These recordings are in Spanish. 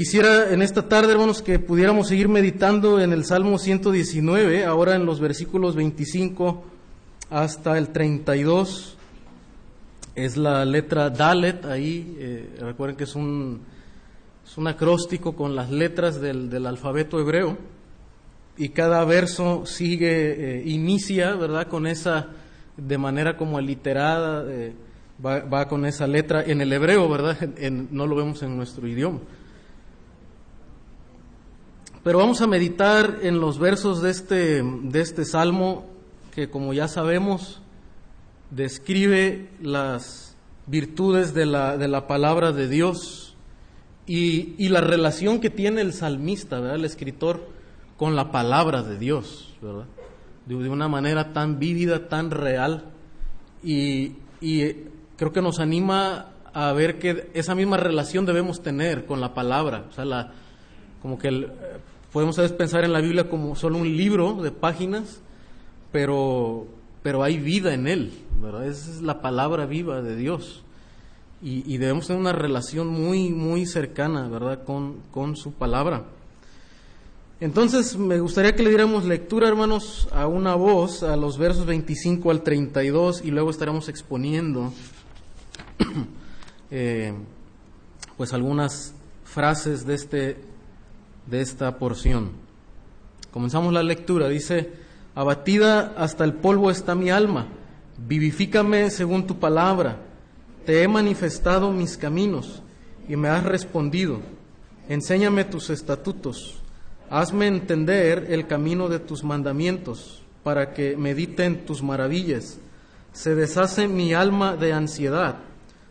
quisiera en esta tarde, hermanos, que pudiéramos seguir meditando en el Salmo 119, ahora en los versículos 25 hasta el 32. Es la letra Dalet ahí, eh, recuerden que es un, es un acróstico con las letras del, del alfabeto hebreo y cada verso sigue, eh, inicia, ¿verdad? Con esa, de manera como aliterada, eh, va, con esa letra en el hebreo, ¿verdad? En, no lo vemos en nuestro idioma. Pero vamos a meditar en los versos de este, de este salmo que, como ya sabemos, describe las virtudes de la, de la palabra de Dios y, y, la relación que tiene el salmista, ¿verdad? el escritor, con la palabra de Dios, ¿verdad? De, una manera tan vívida, tan real. Y, y, creo que nos anima a ver que esa misma relación debemos tener con la palabra. O sea, la, como que el, podemos a veces pensar en la Biblia como solo un libro de páginas, pero, pero hay vida en él, ¿verdad? Esa es la palabra viva de Dios. Y, y debemos tener una relación muy, muy cercana, ¿verdad?, con, con su palabra. Entonces, me gustaría que le diéramos lectura, hermanos, a una voz, a los versos 25 al 32, y luego estaremos exponiendo, eh, pues, algunas frases de, este, de esta porción. Comenzamos la lectura. Dice, abatida hasta el polvo está mi alma, vivifícame según tu palabra. Te he manifestado mis caminos y me has respondido. Enséñame tus estatutos. Hazme entender el camino de tus mandamientos, para que medite en tus maravillas. Se deshace mi alma de ansiedad.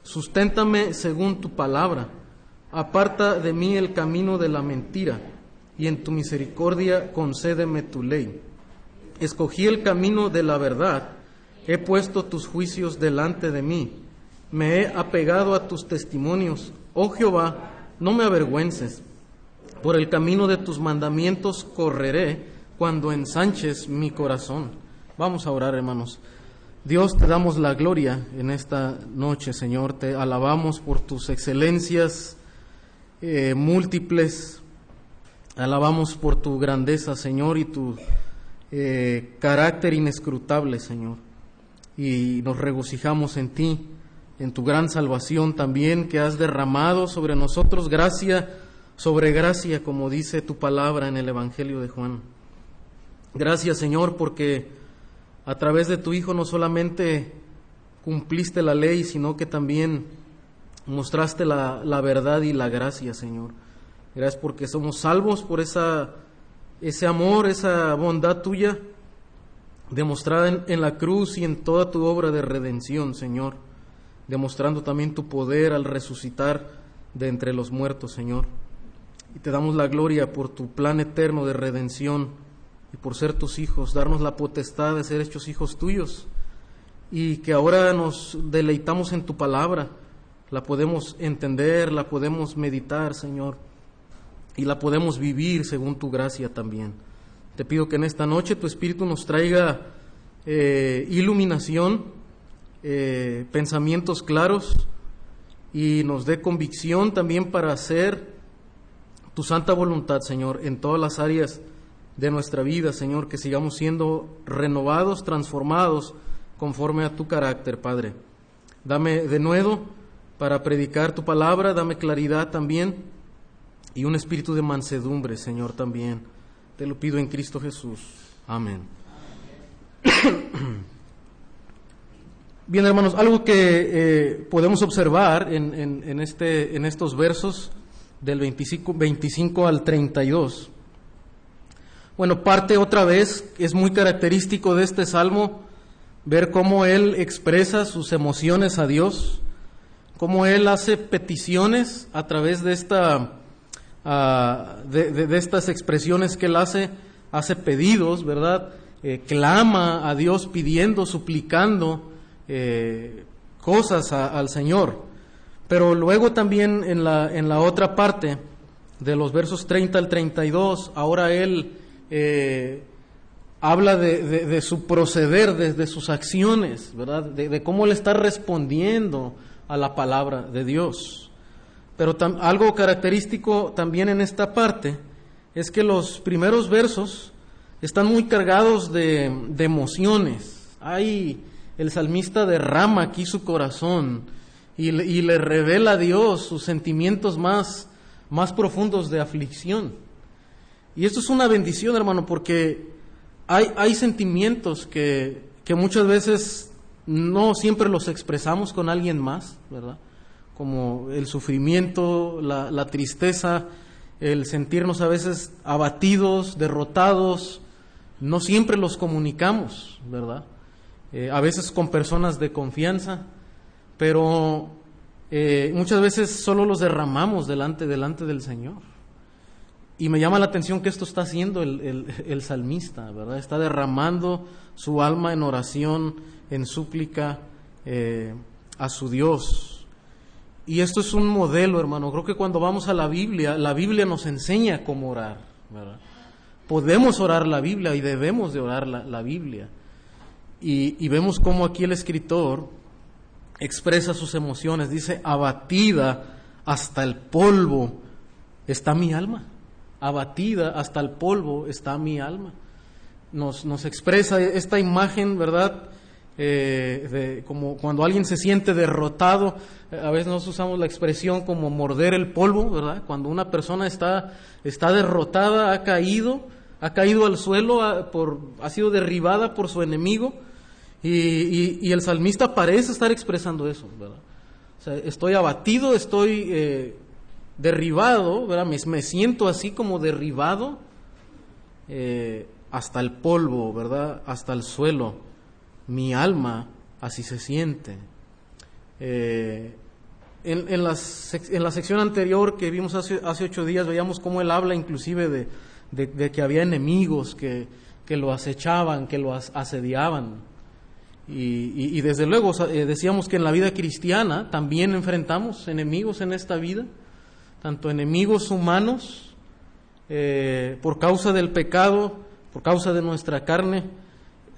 Susténtame según tu palabra. Aparta de mí el camino de la mentira, y en tu misericordia concédeme tu ley. Escogí el camino de la verdad. He puesto tus juicios delante de mí. Me he apegado a tus testimonios. Oh Jehová, no me avergüences. Por el camino de tus mandamientos correré cuando ensanches mi corazón. Vamos a orar, hermanos. Dios, te damos la gloria en esta noche, Señor. Te alabamos por tus excelencias eh, múltiples. Alabamos por tu grandeza, Señor, y tu eh, carácter inescrutable, Señor. Y nos regocijamos en ti, en tu gran salvación también que has derramado sobre nosotros. Gracia sobre gracia, como dice tu palabra en el Evangelio de Juan. Gracias, Señor, porque a través de tu Hijo no solamente cumpliste la ley, sino que también mostraste la, la verdad y la gracia, Señor. Gracias porque somos salvos por esa, ese amor, esa bondad tuya, demostrada en, en la cruz y en toda tu obra de redención, Señor, demostrando también tu poder al resucitar de entre los muertos, Señor. Y te damos la gloria por tu plan eterno de redención y por ser tus hijos, darnos la potestad de ser hechos hijos tuyos. Y que ahora nos deleitamos en tu palabra, la podemos entender, la podemos meditar, Señor, y la podemos vivir según tu gracia también. Te pido que en esta noche tu Espíritu nos traiga eh, iluminación, eh, pensamientos claros y nos dé convicción también para hacer tu santa voluntad, Señor, en todas las áreas de nuestra vida, Señor, que sigamos siendo renovados, transformados conforme a tu carácter, Padre. Dame de nuevo para predicar tu palabra, dame claridad también y un espíritu de mansedumbre, Señor, también. Te lo pido en Cristo Jesús. Amén. Bien, hermanos, algo que eh, podemos observar en, en, este, en estos versos del 25, 25 al 32. Bueno, parte otra vez, es muy característico de este salmo ver cómo él expresa sus emociones a Dios, cómo él hace peticiones a través de, esta, uh, de, de, estas expresiones que él hace, hace pedidos, ¿verdad? Eh, clama a Dios pidiendo, suplicando eh, cosas al Señor. Pero luego también en la, en la otra parte, de los versos 30 al 32, ahora él eh, habla de, de, su proceder, de, de sus acciones, ¿verdad? De, cómo él está respondiendo a la palabra de Dios. Pero algo característico también en esta parte es que los primeros versos están muy cargados de, emociones. Hay, el salmista derrama aquí su corazón y le, revela a Dios sus sentimientos más, más profundos de aflicción. Y esto es una bendición, hermano, porque hay, hay sentimientos que, que muchas veces no siempre los expresamos con alguien más, ¿verdad? Como el sufrimiento, la, tristeza, el sentirnos a veces abatidos, derrotados, no siempre los comunicamos, ¿verdad? Eh, a veces con personas de confianza, pero eh, muchas veces solo los derramamos delante, delante del Señor. Y me llama la atención que esto está haciendo el, salmista, ¿verdad? Está derramando su alma en oración, en súplica eh, a su Dios. Y esto es un modelo, hermano. Creo que cuando vamos a la Biblia, la Biblia nos enseña cómo orar. Podemos orar la Biblia y debemos de orar la, Biblia. Y, y vemos cómo aquí el escritor expresa sus emociones. Dice, abatida hasta el polvo está mi alma abatida hasta el polvo está mi alma. Nos, nos expresa esta imagen, ¿verdad? Eh, de, como cuando alguien se siente derrotado, eh, a veces nos usamos la expresión como morder el polvo, ¿verdad? Cuando una persona está, está derrotada, ha caído, ha caído al suelo, ha, sido derribada por su enemigo, y, y, el salmista parece estar expresando eso, ¿verdad? O sea, estoy abatido, estoy eh, derribado, ¿verdad? Me, siento así como derribado eh, hasta el polvo, ¿verdad? Hasta el suelo. Mi alma así se siente. Eh, en, en, la sección anterior que vimos hace, hace, ocho días, veíamos cómo él habla inclusive de, que había enemigos que, que, lo acechaban, que lo asediaban. Y, y desde luego eh, decíamos que en la vida cristiana también enfrentamos enemigos en esta vida tanto enemigos humanos, eh, por causa del pecado, por causa de nuestra carne.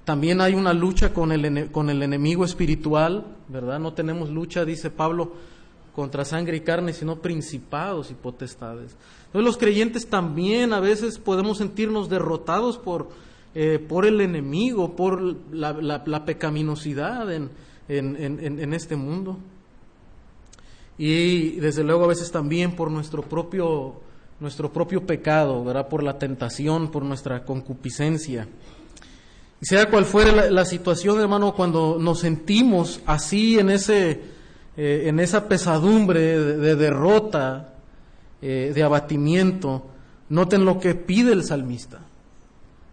También hay una lucha con el, con el enemigo espiritual, ¿verdad? No tenemos lucha, dice Pablo, contra sangre y carne, sino principados y potestades. Entonces los creyentes también a veces podemos sentirnos derrotados por, eh, por el enemigo, por la, pecaminosidad en, en este mundo y desde luego a veces también por nuestro propio, nuestro propio pecado, ¿verdad? por la tentación, por nuestra concupiscencia. Sea cual fuera la, situación, hermano, cuando nos sentimos así en, ese, eh, en esa pesadumbre de, derrota, eh, de abatimiento, noten lo que pide el salmista.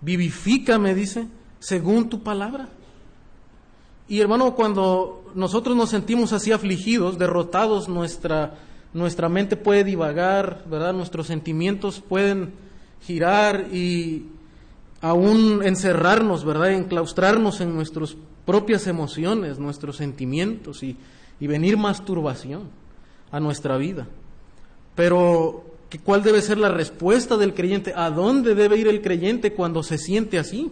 Vivifícame, dice, según tu palabra. Y hermano, cuando nosotros nos sentimos así afligidos, derrotados, nuestra, nuestra mente puede divagar, ¿verdad? Nuestros sentimientos pueden girar y aún encerrarnos, ¿verdad? Enclaustrarnos en nuestras propias emociones, nuestros sentimientos y, y venir masturbación a nuestra vida. Pero, ¿cuál debe ser la respuesta del creyente? ¿A dónde debe ir el creyente cuando se siente así?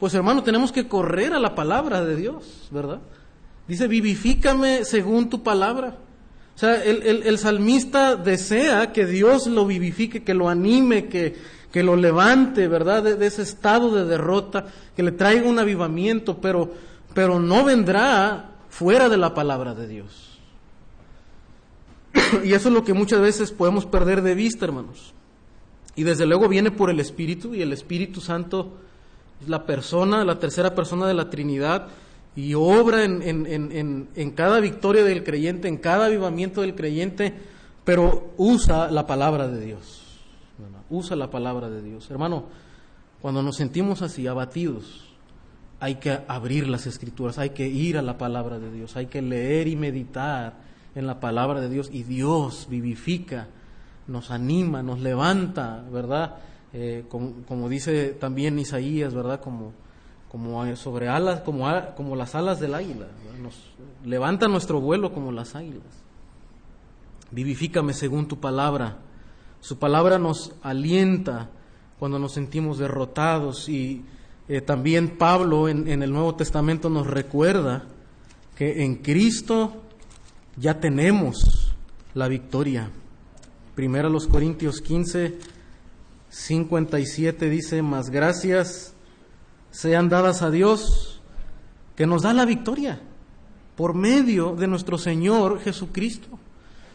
Pues hermano, tenemos que correr a la palabra de Dios, ¿verdad? Dice, vivifícame según tu palabra. O sea, el, salmista desea que Dios lo vivifique, que lo anime, que, que lo levante, ¿verdad? De, ese estado de derrota, que le traiga un avivamiento, pero, pero no vendrá fuera de la palabra de Dios. y eso es lo que muchas veces podemos perder de vista, hermanos. Y desde luego viene por el Espíritu y el Espíritu Santo es la persona, la tercera persona de la Trinidad y obra en, en, en, cada victoria del creyente, en cada avivamiento del creyente, pero usa la palabra de Dios. Usa la palabra de Dios. Hermano, cuando nos sentimos así, abatidos, hay que abrir las escrituras, hay que ir a la palabra de Dios, hay que leer y meditar en la palabra de Dios y Dios vivifica, nos anima, nos levanta, ¿verdad? Eh, como, dice también Isaías, ¿verdad? Como, como sobre alas, como, como las alas del águila. Nos levanta nuestro vuelo como las águilas. Vivifícame según tu palabra. Su palabra nos alienta cuando nos sentimos derrotados y eh, también Pablo en, en el Nuevo Testamento nos recuerda que en Cristo ya tenemos la victoria. Primero los Corintios 15, 57 dice, más gracias sean dadas a Dios que nos da la victoria por medio de nuestro Señor Jesucristo.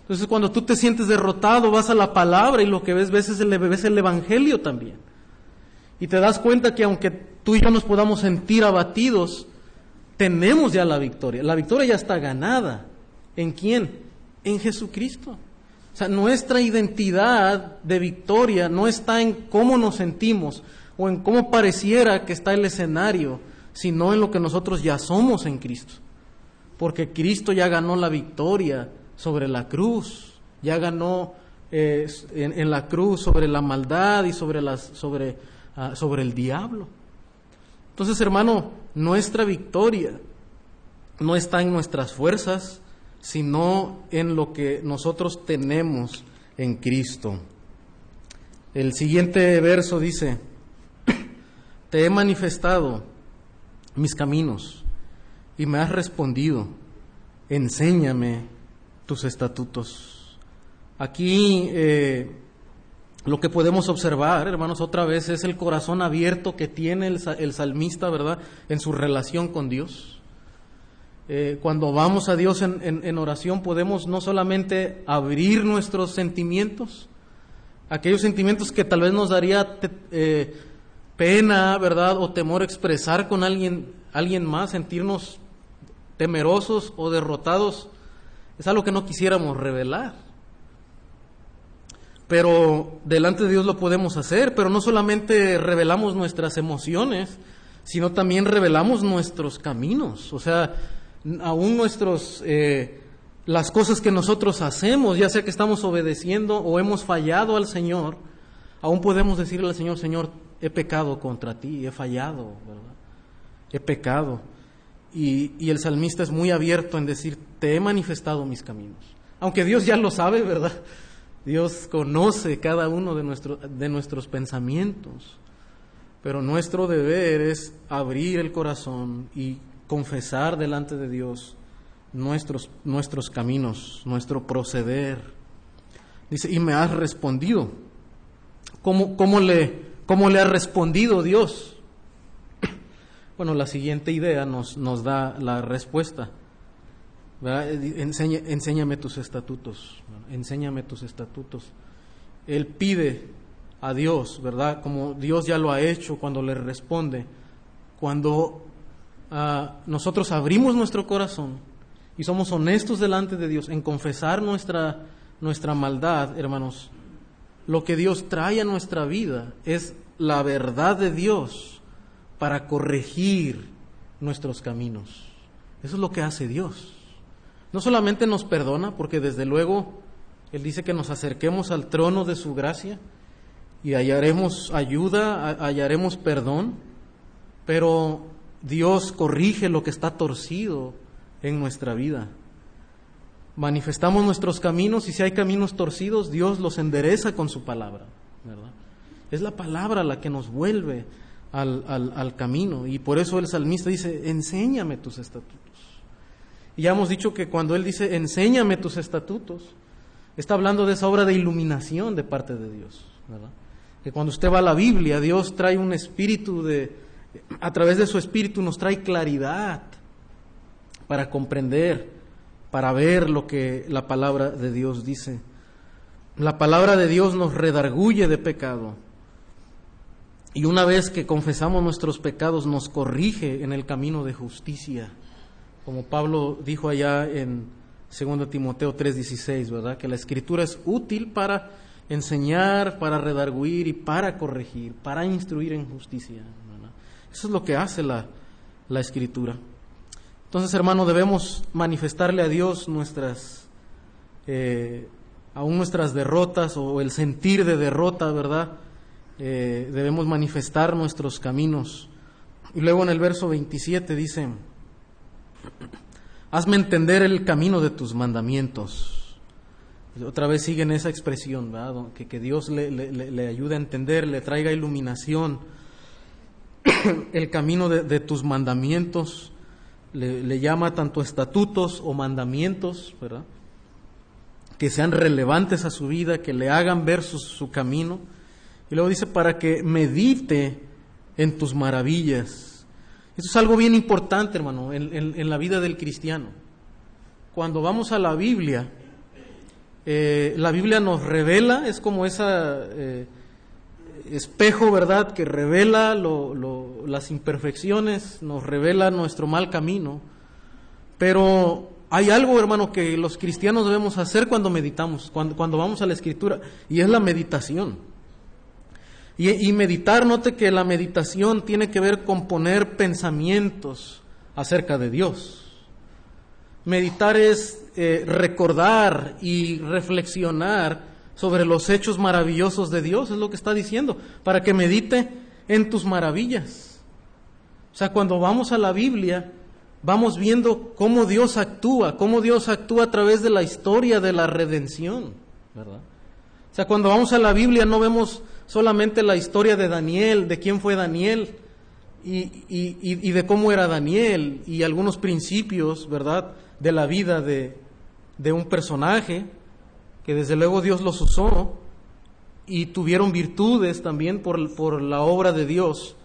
Entonces cuando tú te sientes derrotado, vas a la palabra y lo que ves, ves, el, ves el Evangelio también. Y te das cuenta que aunque tú y yo nos podamos sentir abatidos, tenemos ya la victoria. La victoria ya está ganada. ¿En quién? En Jesucristo. O sea, nuestra identidad de victoria no está en cómo nos sentimos o en cómo pareciera que está el escenario, sino en lo que nosotros ya somos en Cristo. Porque Cristo ya ganó la victoria sobre la cruz, ya ganó eh, en, la cruz sobre la maldad y sobre, sobre, ah, sobre el diablo. Entonces, hermano, nuestra victoria no está en nuestras fuerzas, sino en lo que nosotros tenemos en Cristo. El siguiente verso dice, te he manifestado mis caminos y me has respondido, enséñame tus estatutos. Aquí eh, lo que podemos observar, hermanos, otra vez es el corazón abierto que tiene el, salmista, ¿verdad?, en su relación con Dios. Eh, cuando vamos a Dios en, oración podemos no solamente abrir nuestros sentimientos, aquellos sentimientos que tal vez nos daría eh, pena, ¿verdad? O temor expresar con alguien, alguien más, sentirnos temerosos o derrotados, es algo que no quisiéramos revelar. Pero delante de Dios lo podemos hacer, pero no solamente revelamos nuestras emociones, sino también revelamos nuestros caminos, o sea, aún nuestros, eh, las cosas que nosotros hacemos, ya sea que estamos obedeciendo o hemos fallado al Señor, aún podemos decirle al Señor, Señor, he pecado contra ti, he fallado, ¿verdad? He pecado. Y, y, el salmista es muy abierto en decir, te he manifestado mis caminos. Aunque Dios ya lo sabe, ¿verdad? Dios conoce cada uno de, de nuestros pensamientos. Pero nuestro deber es abrir el corazón y confesar delante de Dios nuestros, nuestros caminos, nuestro proceder. Dice, y me has respondido. ¿Cómo, cómo le, ¿Cómo le ha respondido Dios? Bueno, la siguiente idea nos, nos da la respuesta. enséñame tus estatutos, enséñame tus estatutos. Él pide a Dios, ¿verdad? Como Dios ya lo ha hecho cuando le responde. Cuando ah, nosotros abrimos nuestro corazón y somos honestos delante de Dios en confesar nuestra, nuestra maldad, hermanos, lo que Dios trae a nuestra vida es la verdad de Dios para corregir nuestros caminos. Eso es lo que hace Dios. No solamente nos perdona, porque desde luego Él dice que nos acerquemos al trono de su gracia y hallaremos ayuda, hallaremos perdón, pero Dios corrige lo que está torcido en nuestra vida manifestamos nuestros caminos y si hay caminos torcidos, Dios los endereza con su palabra. Es la palabra la que nos vuelve al, al, camino y por eso el salmista dice, enséñame tus estatutos. Y ya hemos dicho que cuando él dice, enséñame tus estatutos, está hablando de esa obra de iluminación de parte de Dios. Que cuando usted va a la Biblia, Dios trae un espíritu de, a través de su espíritu nos trae claridad para comprender para ver lo que la palabra de Dios dice. La palabra de Dios nos redarguye de pecado. Y una vez que confesamos nuestros pecados, nos corrige en el camino de justicia. Como Pablo dijo allá en 2 Timoteo 3:16, ¿verdad? Que la escritura es útil para enseñar, para redarguir y para corregir, para instruir en justicia. Eso es lo que hace la, la escritura. Entonces, hermano, debemos manifestarle a Dios nuestras, eh, aún nuestras derrotas o el sentir de derrota, ¿verdad? Eh, debemos manifestar nuestros caminos. Y luego en el verso 27 dice, hazme entender el camino de tus mandamientos. Otra vez siguen esa expresión, ¿verdad? Que, que Dios le, ayude a entender, le traiga iluminación el camino de tus mandamientos le, llama tanto estatutos o mandamientos, ¿verdad? que sean relevantes a su vida, que le hagan ver su, camino. Y luego dice, para que medite en tus maravillas. Eso es algo bien importante, hermano, en, la vida del cristiano. Cuando vamos a la Biblia, eh, la Biblia nos revela, es como esa... Eh, espejo, ¿verdad?, que revela las imperfecciones, nos revela nuestro mal camino. Pero hay algo, hermano, que los cristianos debemos hacer cuando meditamos, cuando, vamos a la escritura, y es la meditación. Y, meditar, note que la meditación tiene que ver con poner pensamientos acerca de Dios. Meditar es eh, recordar y reflexionar sobre los hechos maravillosos de Dios, es lo que está diciendo, para que medite en tus maravillas. O sea, cuando vamos a la Biblia, vamos viendo cómo Dios actúa, cómo Dios actúa a través de la historia de la redención, ¿verdad? O sea, cuando vamos a la Biblia no vemos solamente la historia de Daniel, de quién fue Daniel y, y de cómo era Daniel y algunos principios, ¿verdad?, de la vida de, de un personaje, que desde luego Dios los usó y tuvieron virtudes también por, por la obra de Dios.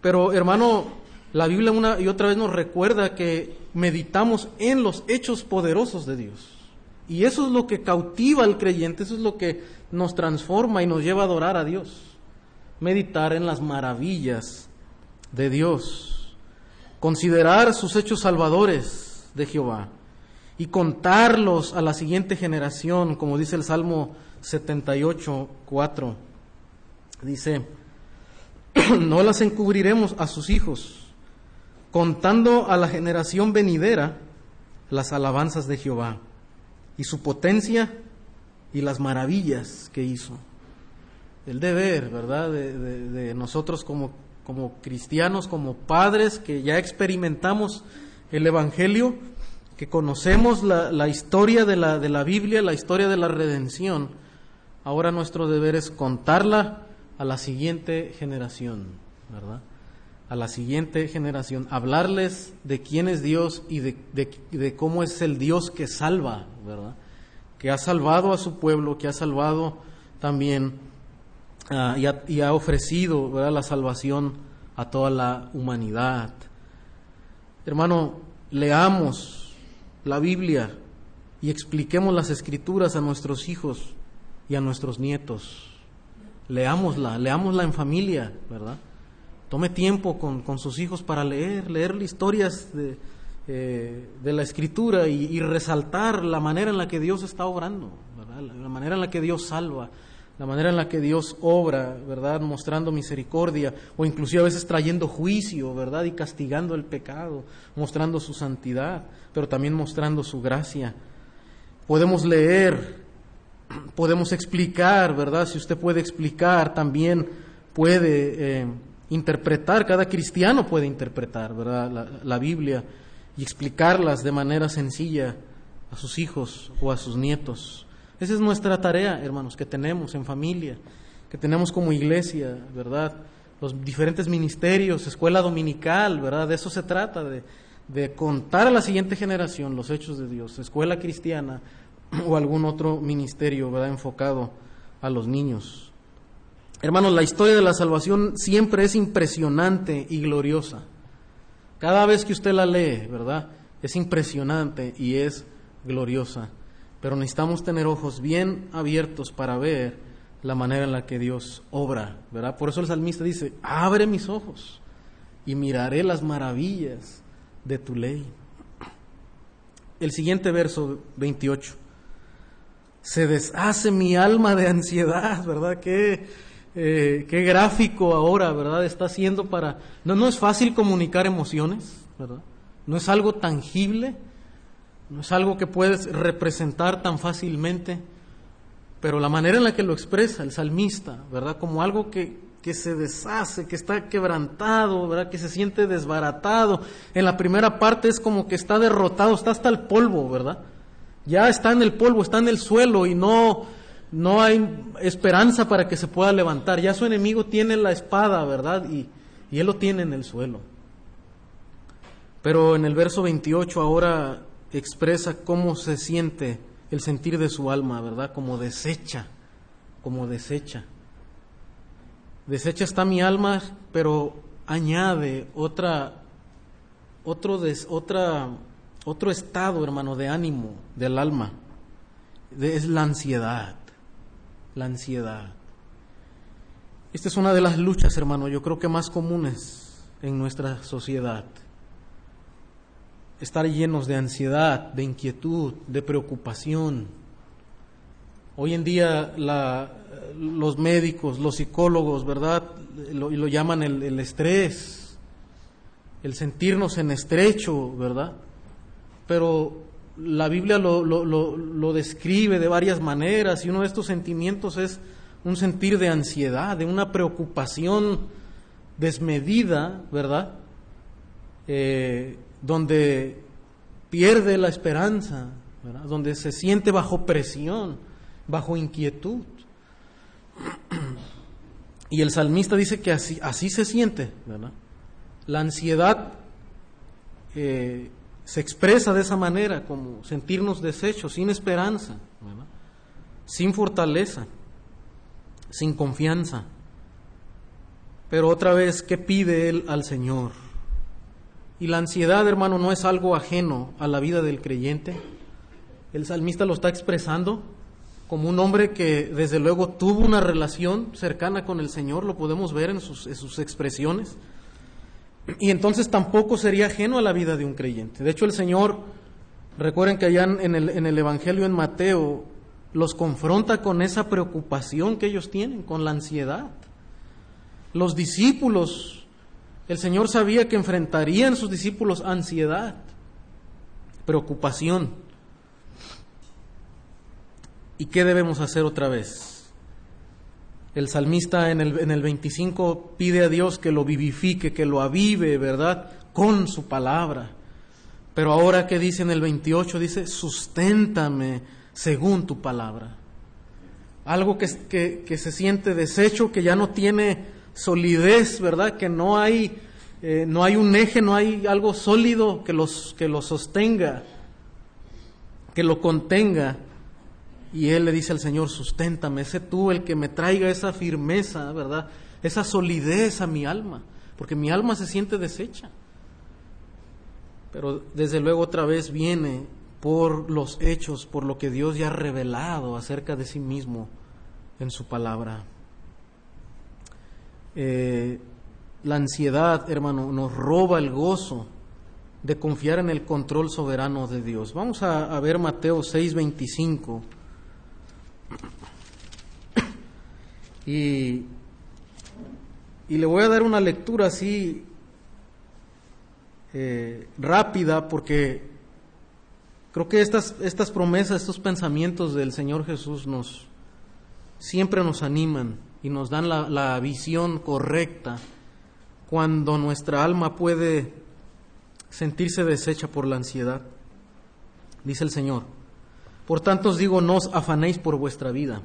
Pero hermano, la Biblia una y otra vez nos recuerda que meditamos en los hechos poderosos de Dios. Y eso es lo que cautiva al creyente, eso es lo que nos transforma y nos lleva a adorar a Dios. Meditar en las maravillas de Dios. Considerar sus hechos salvadores de Jehová y contarlos a la siguiente generación, como dice el Salmo 78, 4. Dice, no las encubriremos a sus hijos, contando a la generación venidera las alabanzas de Jehová y su potencia y las maravillas que hizo. El deber, ¿verdad?, de, de nosotros como, como cristianos, como padres que ya experimentamos el Evangelio, que conocemos la, historia de la, de la Biblia, la historia de la redención, ahora nuestro deber es contarla a la siguiente generación, ¿verdad? A la siguiente generación, hablarles de quién es Dios y de, de, cómo es el Dios que salva, ¿verdad? Que ha salvado a su pueblo, que ha salvado también ah, y, ha, y, ha, ofrecido ¿verdad? la salvación a toda la humanidad. Hermano, leamos la Biblia y expliquemos las escrituras a nuestros hijos y a nuestros nietos. Leámosla, leámosla en familia, ¿verdad? Tome tiempo con, sus hijos para leer, leer historias de, eh, de la escritura y, resaltar la manera en la que Dios está obrando, la manera en la que Dios salva, la manera en la que Dios obra, ¿verdad? Mostrando misericordia o inclusive a veces trayendo juicio, ¿verdad? Y castigando el pecado, mostrando su santidad, pero también mostrando su gracia. Podemos leer, podemos explicar, ¿verdad? Si usted puede explicar, también puede eh, interpretar, cada cristiano puede interpretar, ¿verdad? La, la Biblia y explicarlas de manera sencilla a sus hijos o a sus nietos. Esa es nuestra tarea, hermanos, que tenemos en familia, que tenemos como iglesia, ¿verdad? Los diferentes ministerios, escuela dominical, ¿verdad? De eso se trata, de, de contar a la siguiente generación los hechos de Dios, escuela cristiana o algún otro ministerio, ¿verdad? Enfocado a los niños. Hermanos, la historia de la salvación siempre es impresionante y gloriosa. Cada vez que usted la lee, ¿verdad? Es impresionante y es gloriosa pero necesitamos tener ojos bien abiertos para ver la manera en la que Dios obra, ¿verdad? Por eso el salmista dice, abre mis ojos y miraré las maravillas de tu ley. El siguiente verso 28. Se deshace mi alma de ansiedad, ¿verdad? Qué, eh, qué gráfico ahora, ¿verdad? Está haciendo para... No, no es fácil comunicar emociones, ¿verdad? No es algo tangible no es algo que puedes representar tan fácilmente, pero la manera en la que lo expresa el salmista, ¿verdad? Como algo que, que se deshace, que está quebrantado, ¿verdad? Que se siente desbaratado. En la primera parte es como que está derrotado, está hasta el polvo, ¿verdad? Ya está en el polvo, está en el suelo y no, no hay esperanza para que se pueda levantar. Ya su enemigo tiene la espada, ¿verdad? Y, y él lo tiene en el suelo. Pero en el verso 28 ahora expresa cómo se siente el sentir de su alma, ¿verdad? Como desecha, como desecha. Desecha está mi alma, pero añade otra, otro, des, otra, otro estado, hermano, de ánimo del alma. es la ansiedad, la ansiedad. Esta es una de las luchas, hermano, yo creo que más comunes en nuestra sociedad. Estar llenos de ansiedad, de inquietud, de preocupación. Hoy en día los médicos, los psicólogos, ¿verdad? Lo, lo llaman el, estrés, el sentirnos en estrecho, ¿verdad? Pero la Biblia lo, lo, lo, describe de varias maneras y uno de estos sentimientos es un sentir de ansiedad, de una preocupación desmedida, ¿verdad? Eh, donde pierde la esperanza, donde se siente bajo presión, bajo inquietud. Y el salmista dice que así, así se siente, ¿verdad? La ansiedad eh, se expresa de esa manera, como sentirnos deshechos, sin esperanza, sin fortaleza sin confianza. Pero otra vez, ¿qué pide él al Señor? Y la ansiedad, hermano, no es algo ajeno a la vida del creyente. El salmista lo está expresando como un hombre que desde luego tuvo una relación cercana con el Señor, lo podemos ver en sus, expresiones. Y entonces tampoco sería ajeno a la vida de un creyente. De hecho, el Señor, recuerden que allá en el Evangelio en Mateo, los confronta con esa preocupación que ellos tienen, con la ansiedad. Los discípulos, el Señor sabía que enfrentarían sus discípulos ansiedad, preocupación. ¿Y qué debemos hacer otra vez? El salmista en el, en el 25 pide a Dios que lo vivifique, que lo avive, ¿verdad? Con su palabra. Pero ahora que dice en el 28, dice, susténtame según tu palabra. Algo que, se siente deshecho, que ya no tiene solidez, ¿verdad? Que no hay, eh, no hay un eje, no hay algo sólido que, los, que lo sostenga, que lo contenga. Y él le dice al Señor, susténtame, sé tú el que me traiga esa firmeza, ¿verdad? Esa solidez a mi alma, porque mi alma se siente deshecha. Pero desde luego otra vez viene por los hechos, por lo que Dios ya ha revelado acerca de sí mismo en su palabra. Eh, la ansiedad, hermano, nos roba el gozo de confiar en el control soberano de Dios. Vamos a, ver Mateo 6:25. Y, y le voy a dar una lectura así eh, rápida porque Creo que estas, estas promesas, estos pensamientos del Señor Jesús nos siempre nos animan y nos dan la, la visión correcta cuando nuestra alma puede sentirse deshecha por la ansiedad. Dice el Señor, por tanto os digo, no os afanéis por vuestra vida.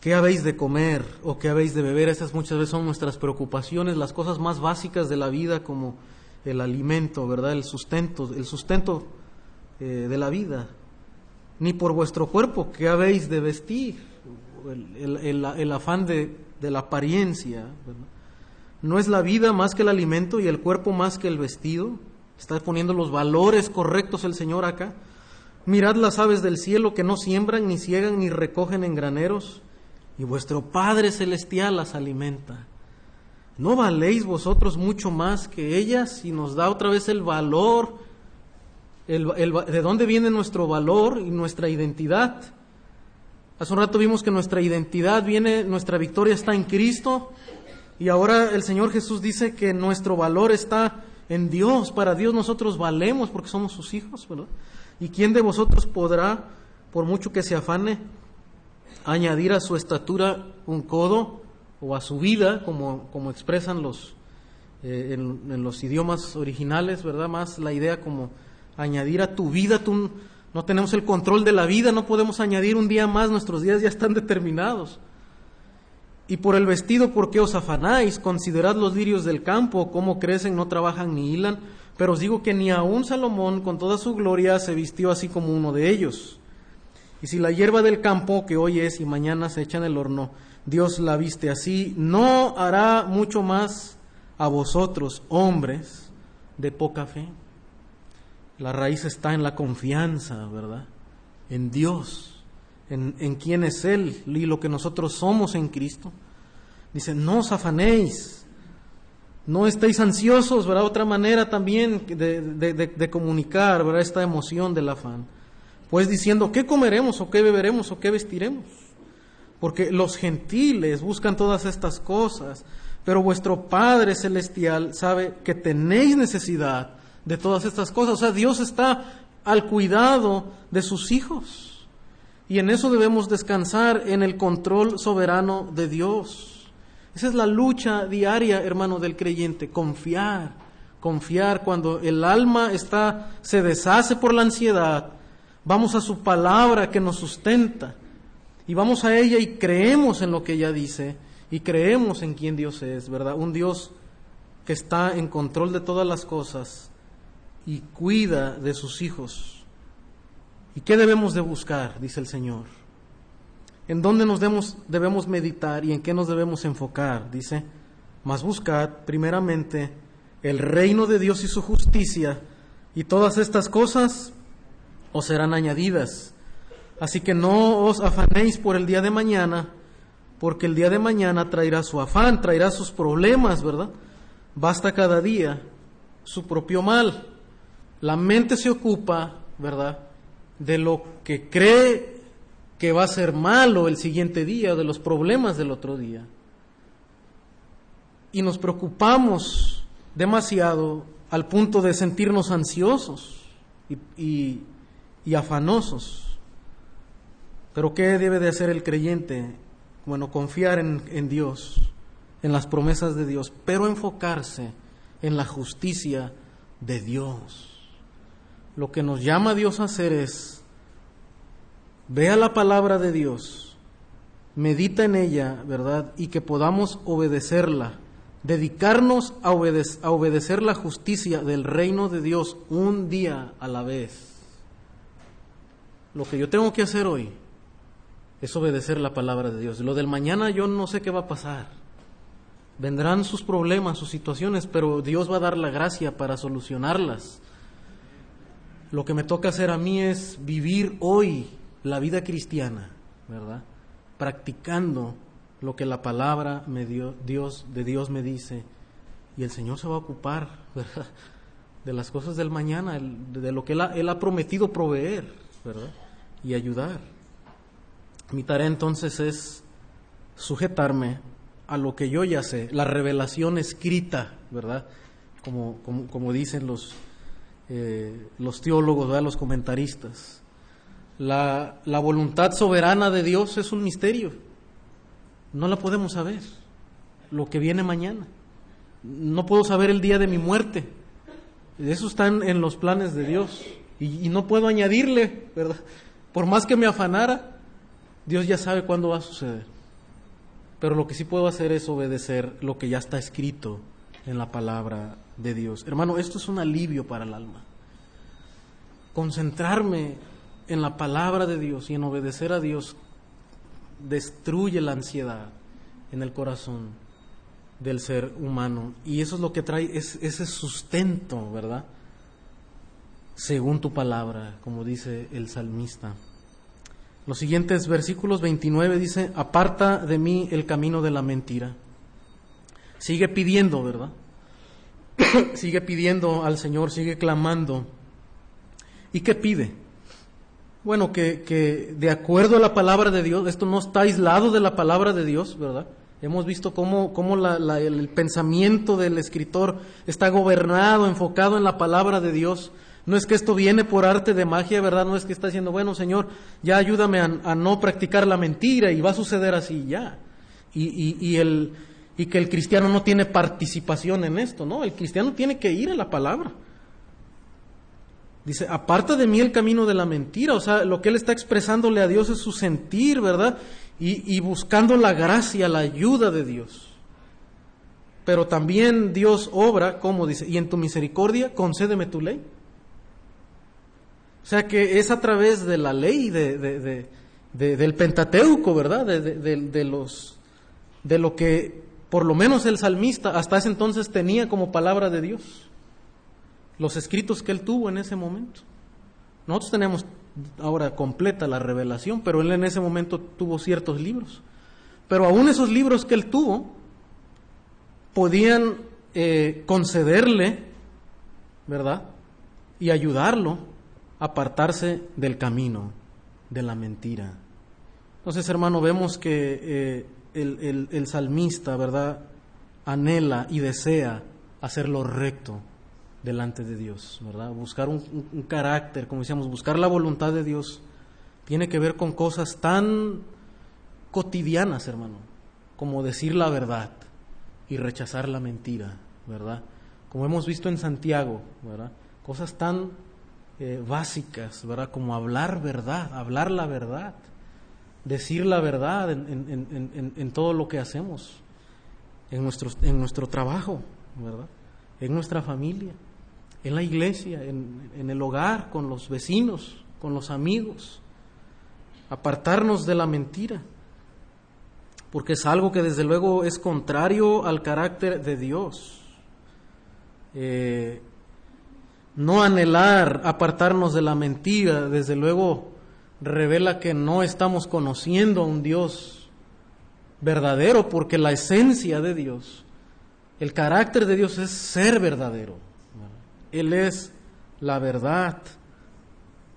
¿Qué habéis de comer o qué habéis de beber? Estas muchas veces son nuestras preocupaciones, las cosas más básicas de la vida como el alimento, ¿verdad? El sustento, el sustento eh, de la vida, ni por vuestro cuerpo que habéis de vestir, el, afán de, la apariencia. No es la vida más que el alimento y el cuerpo más que el vestido. Está poniendo los valores correctos el Señor acá. Mirad las aves del cielo que no siembran, ni ciegan, ni recogen en graneros, y vuestro Padre Celestial las alimenta. ¿No valéis vosotros mucho más que ellas? Y nos da otra vez el valor de dónde viene nuestro valor y nuestra identidad. Hace un rato vimos que nuestra identidad viene, nuestra victoria está en Cristo y ahora el Señor Jesús dice que nuestro valor está en Dios. Para Dios nosotros valemos porque somos sus hijos, ¿verdad? ¿Y quién de vosotros podrá, por mucho que se afane, añadir a su estatura un codo o a su vida, como, como expresan los, eh, en, los idiomas originales, ¿verdad? Más la idea como añadir a tu vida. Tú, no tenemos el control de la vida, no podemos añadir un día más, nuestros días ya están determinados. Y por el vestido, ¿por qué os afanáis? Considerad los lirios del campo, cómo crecen, no trabajan ni hilan. Pero os digo que ni aun Salomón, con toda su gloria, se vistió así como uno de ellos. Y si la hierba del campo que hoy es y mañana se echa en el horno, Dios la viste así, no hará mucho más a vosotros, hombres de poca fe. La raíz está en la confianza, ¿verdad? En Dios, en, en quién es Él y lo que nosotros somos en Cristo. Dice, no os afanéis, no estéis ansiosos, ¿verdad? Otra manera también de, de, comunicar, ¿verdad? Esta emoción del afán. Pues diciendo, ¿qué comeremos o qué beberemos o qué vestiremos? Porque los gentiles buscan todas estas cosas, pero vuestro Padre Celestial sabe que tenéis necesidad de todas estas cosas. O sea, Dios está al cuidado de sus hijos. Y en eso debemos descansar en el control soberano de Dios. Esa es la lucha diaria, hermano, del creyente, confiar, confiar cuando el alma está se deshace por la ansiedad, vamos a su palabra que nos sustenta y vamos a ella y creemos en lo que ella dice y creemos en quién Dios es, ¿verdad? Un Dios que está en control de todas las cosas y cuida de sus hijos. ¿Y qué debemos de buscar? dice el Señor en dónde nos debemos, debemos meditar y en qué nos debemos enfocar. Dice, mas buscad primeramente el reino de Dios y su justicia, y todas estas cosas os serán añadidas. Así que no os afanéis por el día de mañana, porque el día de mañana traerá su afán, traerá sus problemas, ¿verdad? Basta cada día su propio mal. La mente se ocupa, ¿verdad? De lo que cree que va a ser malo el siguiente día, de los problemas del otro día. Y nos preocupamos demasiado al punto de sentirnos ansiosos y, afanosos. Pero ¿qué debe de hacer el creyente? Bueno, confiar en, en Dios, en las promesas de Dios, pero enfocarse en la justicia de Dios. Lo que nos llama a Dios a hacer es vea la palabra de Dios, medita en ella, ¿verdad? Y que podamos obedecerla, dedicarnos a, obedecer la justicia del reino de Dios un día a la vez. Lo que yo tengo que hacer hoy es obedecer la palabra de Dios. Lo del mañana yo no sé qué va a pasar. Vendrán sus problemas, sus situaciones, pero Dios va a dar la gracia para solucionarlas. Lo que me toca hacer a mí es vivir hoy la vida cristiana, ¿verdad? Practicando lo que la palabra me dio, Dios, de Dios me dice. Y el Señor se va a ocupar, ¿verdad? De las cosas del mañana, de lo que él ha, prometido proveer, ¿verdad? Y ayudar. Mi tarea entonces es sujetarme a lo que yo ya sé, la revelación escrita, ¿verdad? Como, como dicen los, eh, los teólogos, ¿verdad? los comentaristas. La, la voluntad soberana de Dios es un misterio. No la podemos saber. Lo que viene mañana. No puedo saber el día de mi muerte. Eso está en, los planes de Dios. Y, y, no puedo añadirle, ¿verdad? Por más que me afanara, Dios ya sabe cuándo va a suceder. Pero lo que sí puedo hacer es obedecer lo que ya está escrito en la palabra de Dios. Hermano, esto es un alivio para el alma. Concentrarme en la palabra de Dios y en obedecer a Dios destruye la ansiedad en el corazón del ser humano. Y eso es lo que trae es, ese sustento, ¿verdad? Según tu palabra, como dice el salmista. Los siguientes versículos 29 dice, aparta de mí el camino de la mentira. Sigue pidiendo, ¿verdad? sigue pidiendo al Señor, sigue clamando. ¿Y qué pide? bueno, que, que, de acuerdo a la palabra de Dios, esto no está aislado de la palabra de Dios, ¿verdad? Hemos visto cómo, cómo el pensamiento del escritor está gobernado, enfocado en la palabra de Dios. No es que esto viene por arte de magia, ¿verdad? No es que está diciendo, bueno, Señor, ya ayúdame a, no practicar la mentira y va a suceder así, ya. Y, y, el, y que el cristiano no tiene participación en esto, ¿no? El cristiano tiene que ir a la palabra. Dice, aparta de mí el camino de la mentira. O sea, lo que él está expresándole a Dios es su sentir, ¿verdad? Y, buscando la gracia, la ayuda de Dios. Pero también Dios obra, como dice, y en tu misericordia concédeme tu ley. O sea que es a través de la ley de, del Pentateuco, ¿verdad? De, los, de lo que por lo menos el salmista hasta ese entonces tenía como palabra de Dios. Los escritos que él tuvo en ese momento. Nosotros tenemos ahora completa la revelación, pero él en ese momento tuvo ciertos libros. Pero aún esos libros que él tuvo podían eh, concederle, ¿verdad? Y ayudarlo a apartarse del camino, de la mentira. Entonces, hermano, vemos que eh, el, salmista, ¿verdad? Anhela y desea hacer lo recto delante de Dios, ¿verdad? Buscar un, un, carácter, como decíamos, buscar la voluntad de Dios, tiene que ver con cosas tan cotidianas, hermano, como decir la verdad y rechazar la mentira, ¿verdad? Como hemos visto en Santiago, ¿verdad? Cosas tan eh, básicas, ¿verdad? Como hablar verdad, hablar la verdad, decir la verdad en, todo lo que hacemos, en nuestro, en nuestro trabajo, ¿verdad? En nuestra familia, en la iglesia, en el hogar, con los vecinos, con los amigos. Apartarnos de la mentira porque es algo que desde luego es contrario al carácter de Dios. Eh, no anhelar apartarnos de la mentira, desde luego revela que no estamos conociendo a un Dios verdadero, porque la esencia de Dios, el carácter de Dios es ser verdadero. Él es la verdad.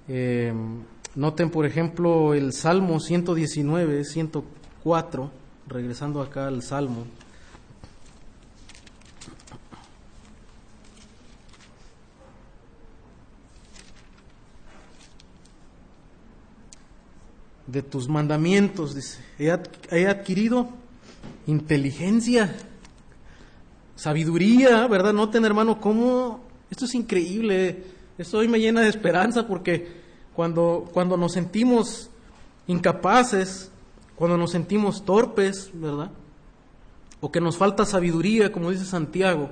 Eh, noten, por ejemplo, el Salmo 119, 104 regresando acá al Salmo. De tus mandamientos, dice, he adquirido inteligencia, sabiduría, ¿verdad? Noten, hermano, cómo esto es increíble. Esto hoy me llena de esperanza porque cuando, cuando nos sentimos incapaces, cuando nos sentimos torpes, ¿verdad? O que nos falta sabiduría, como dice Santiago,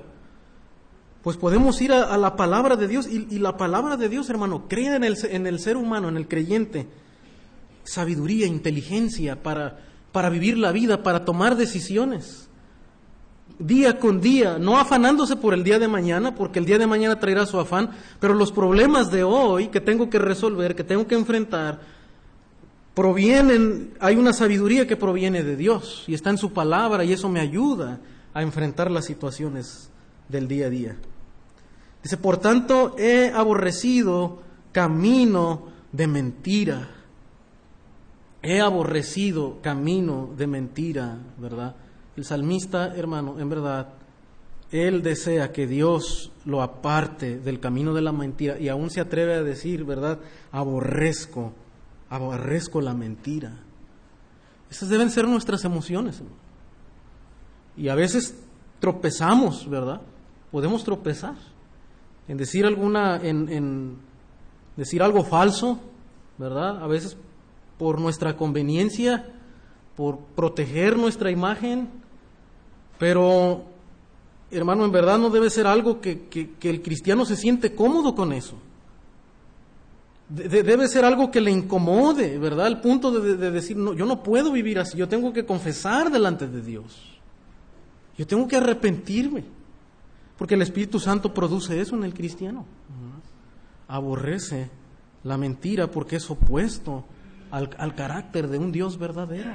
pues podemos ir a, la palabra de Dios y, la palabra de Dios, hermano, crea en el, en el, ser humano, en el creyente, sabiduría, inteligencia para, para vivir la vida, para tomar decisiones. Día con día, no afanándose por el día de mañana, porque el día de mañana traerá su afán, pero los problemas de hoy que tengo que resolver, que tengo que enfrentar, provienen, hay una sabiduría que proviene de Dios y está en su palabra y eso me ayuda a enfrentar las situaciones del día a día. Dice, por tanto, he aborrecido camino de mentira. He aborrecido camino de mentira, ¿verdad? El salmista, hermano, en verdad, él desea que Dios lo aparte del camino de la mentira y aún se atreve a decir, ¿verdad? Aborrezco aborrezco la mentira. Esas deben ser nuestras emociones. Y a veces tropezamos, ¿verdad? Podemos tropezar en decir alguna, en decir algo falso, ¿verdad? A veces por nuestra conveniencia, por proteger nuestra imagen, pero hermano, en verdad no debe ser algo que, que el cristiano se siente cómodo con eso debe ser algo que le incomode, ¿verdad? El punto de, decir, no, yo no puedo vivir así, yo tengo que confesar delante de Dios. Yo tengo que arrepentirme. Porque el Espíritu Santo produce eso en el cristiano. Aborrece la mentira porque es opuesto al, al carácter de un Dios verdadero.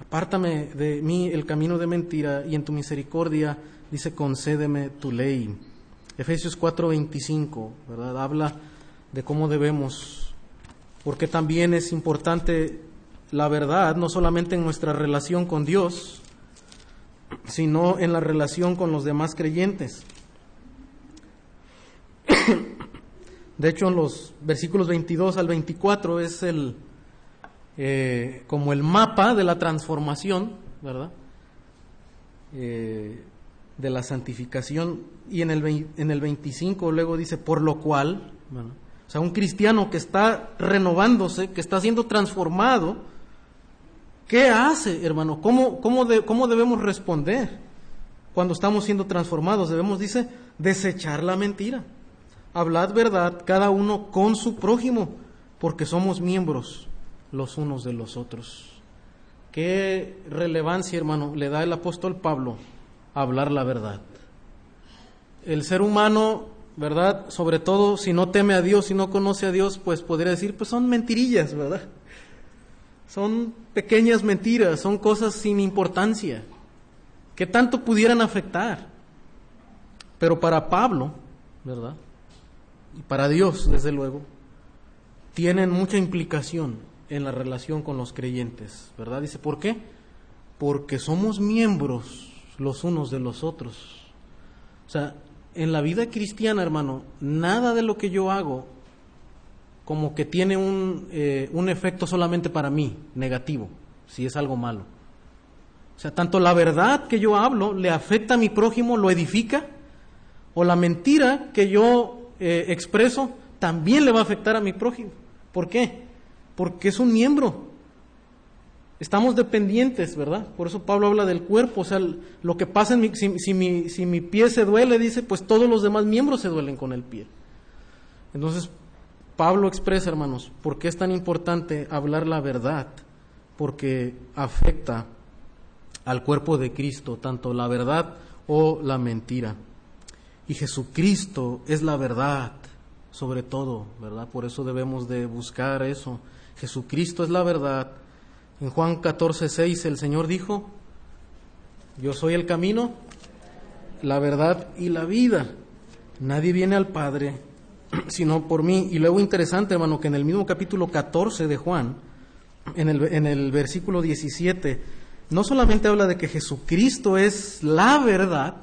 Apártame de mí el camino de mentira y en tu misericordia, dice, concédeme tu ley. Efesios 4:25, ¿verdad? Habla de cómo debemos, porque también es importante la verdad, no solamente en nuestra relación con Dios, sino en la relación con los demás creyentes. De hecho, en los versículos 22 al 24 es el eh, como el mapa de la transformación, ¿verdad? Eh, de la santificación. Y en el, en el 25 luego dice, por lo cual, o sea, un cristiano que está renovándose, que está siendo transformado, ¿qué hace, hermano? ¿Cómo, cómo, cómo debemos responder cuando estamos siendo transformados? Debemos, dice, desechar la mentira. Hablad verdad cada uno con su prójimo, porque somos miembros los unos de los otros. ¿Qué relevancia, hermano, le da el apóstol Pablo a hablar la verdad? El ser humano, ¿verdad? Sobre todo si no teme a Dios, si no conoce a Dios, pues podría decir, pues son mentirillas, ¿verdad? Son pequeñas mentiras, son cosas sin importancia, que tanto pudieran afectar. Pero para Pablo, ¿verdad? Y para Dios, desde luego, tienen mucha implicación en la relación con los creyentes, ¿verdad? Dice, ¿por qué? Porque somos miembros los unos de los otros. O sea, en la vida cristiana, hermano, nada de lo que yo hago como que tiene un, eh, un efecto solamente para mí, negativo, si es algo malo. O sea, tanto la verdad que yo hablo le afecta a mi prójimo, lo edifica, o la mentira que yo eh, expreso también le va a afectar a mi prójimo. ¿Por qué? Porque es un miembro. Estamos dependientes, ¿verdad? Por eso Pablo habla del cuerpo. O sea, lo que pasa en mi, si, si, mi, si mi pie se duele, dice, pues todos los demás miembros se duelen con el pie. Entonces, Pablo expresa, hermanos, por qué es tan importante hablar la verdad. Porque afecta al cuerpo de Cristo, tanto la verdad o la mentira. Y Jesucristo es la verdad, sobre todo, ¿verdad? Por eso debemos de buscar eso. Jesucristo es la verdad. En Juan 14, 6 el Señor dijo, yo soy el camino, la verdad y la vida. Nadie viene al Padre sino por mí. Y luego interesante, hermano, que en el mismo capítulo 14 de Juan, en el, en el versículo 17, no solamente habla de que Jesucristo es la verdad,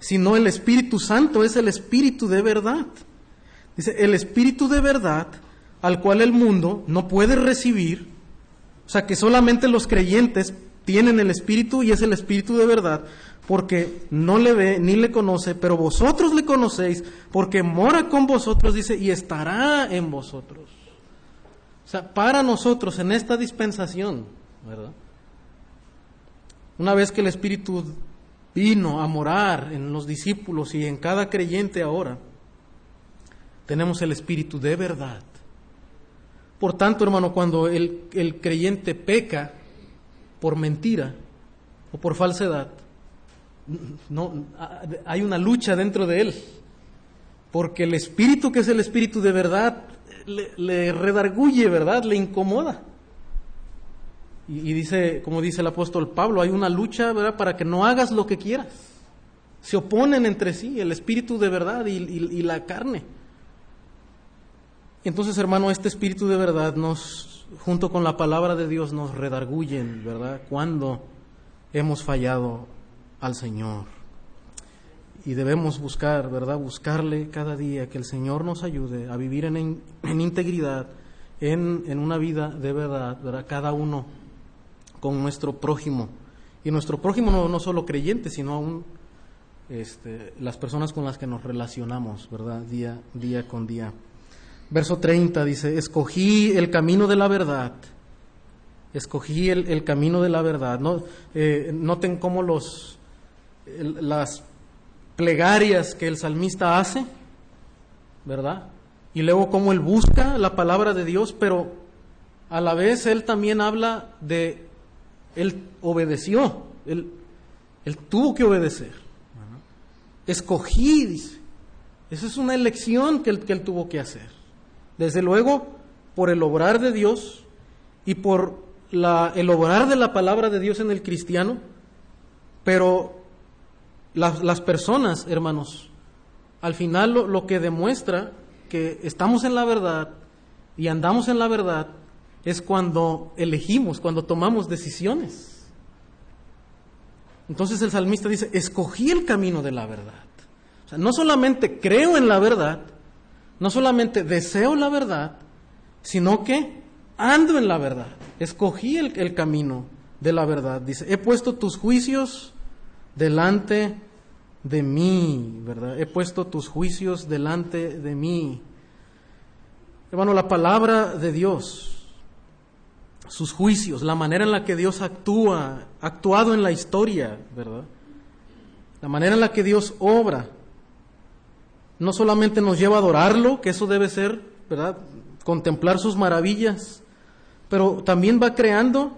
sino el Espíritu Santo es el Espíritu de verdad. Dice, el Espíritu de verdad al cual el mundo no puede recibir, o sea que solamente los creyentes tienen el Espíritu y es el Espíritu de verdad, porque no le ve ni le conoce, pero vosotros le conocéis, porque mora con vosotros, dice, y estará en vosotros. O sea, para nosotros en esta dispensación, ¿verdad? Una vez que el Espíritu vino a morar en los discípulos y en cada creyente ahora, tenemos el Espíritu de verdad. Por tanto, hermano, cuando el, el creyente peca por mentira o por falsedad, no, hay una lucha dentro de él, porque el espíritu que es el espíritu de verdad le, le redarguye, ¿verdad? Le incomoda. Y, dice, como dice el apóstol Pablo, hay una lucha, ¿verdad? Para que no hagas lo que quieras. Se oponen entre sí, el espíritu de verdad y, la carne. Entonces, hermano, este espíritu de verdad nos, junto con la palabra de Dios, nos redarguyen, ¿verdad? Cuando hemos fallado al Señor. Y debemos buscar, ¿verdad? Buscarle cada día que el Señor nos ayude a vivir en, en integridad, en, en, una vida de verdad, ¿verdad? Cada uno con nuestro prójimo. Y nuestro prójimo no, no solo creyente, sino aún este, las personas con las que nos relacionamos, ¿verdad? Día, día con día. Verso 30 dice, escogí el camino de la verdad. Escogí el, el camino de la verdad. No, eh, noten cómo los, las plegarias que el salmista hace, ¿verdad? Y luego cómo él busca la palabra de Dios, pero a la vez él también habla de él obedeció, él, él tuvo que obedecer. Escogí, dice. Esa es una elección que él, que él tuvo que hacer. Desde luego, por el obrar de Dios y por la, el obrar de la palabra de Dios en el cristiano, pero las, las personas, hermanos, al final lo, lo que demuestra que estamos en la verdad y andamos en la verdad es cuando elegimos, cuando tomamos decisiones. Entonces el salmista dice, escogí el camino de la verdad. O sea, no solamente creo en la verdad, no solamente deseo la verdad, sino que ando en la verdad. Escogí el, el camino de la verdad. Dice, he puesto tus juicios delante de mí, ¿verdad? He puesto tus juicios delante de mí. Hermano, la palabra de Dios sus juicios, la manera en la que Dios actúa, actuado en la historia, ¿verdad? La manera en la que Dios obra, no solamente nos lleva a adorarlo, que eso debe ser, ¿verdad? Contemplar sus maravillas, pero también va creando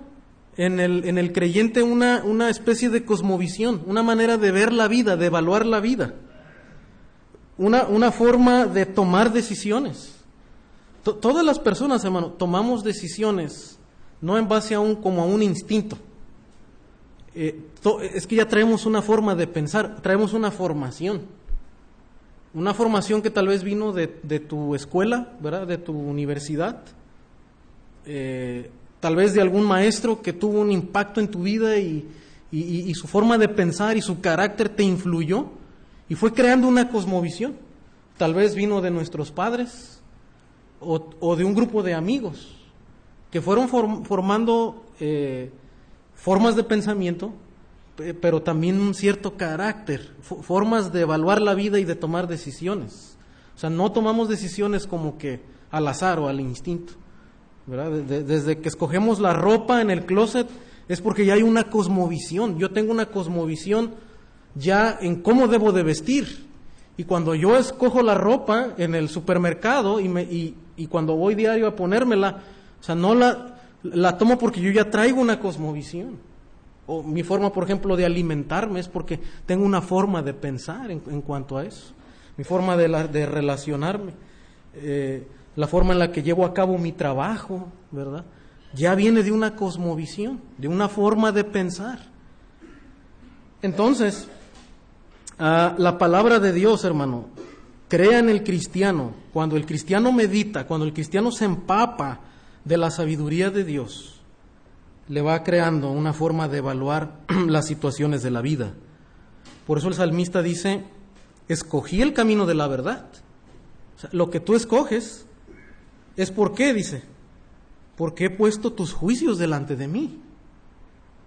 en el, en el creyente una, una especie de cosmovisión, una manera de ver la vida, de evaluar la vida, una, una forma de tomar decisiones. todas las personas, hermano, tomamos decisiones no en base a un, como a un instinto. Eh, es que ya traemos una forma de pensar, traemos una formación. Una formación que tal vez vino de, de tu escuela, ¿verdad? De tu universidad. Eh, tal vez de algún maestro que tuvo un impacto en tu vida y, su forma de pensar y su carácter te influyó y fue creando una cosmovisión. Tal vez vino de nuestros padres o, de un grupo de amigos que fueron formando eh, formas de pensamiento, pero también un cierto carácter, formas de evaluar la vida y de tomar decisiones. O sea, no tomamos decisiones como que al azar o al instinto desde que escogemos la ropa en el closet es porque ya hay una cosmovisión. Yo tengo una cosmovisión ya en cómo debo de vestir. Y cuando yo escojo la ropa en el supermercado y, me, y, cuando voy diario a ponérmela, o sea, no la, la tomo porque yo ya traigo una cosmovisión. O mi forma, por ejemplo, de alimentarme es porque tengo una forma de pensar en, cuanto a eso. Mi forma de, de relacionarme. Eh, la forma en la que llevo a cabo mi trabajo, ¿verdad? Ya viene de una cosmovisión, de una forma de pensar. Entonces, ah, la palabra de Dios, hermano, crea en el cristiano, cuando el cristiano medita, cuando el cristiano se empapa de la sabiduría de Dios, le va creando una forma de evaluar las situaciones de la vida. Por eso el salmista dice, escogí el camino de la verdad. lo que tú escoges es por qué, dice, porque he puesto tus juicios delante de mí.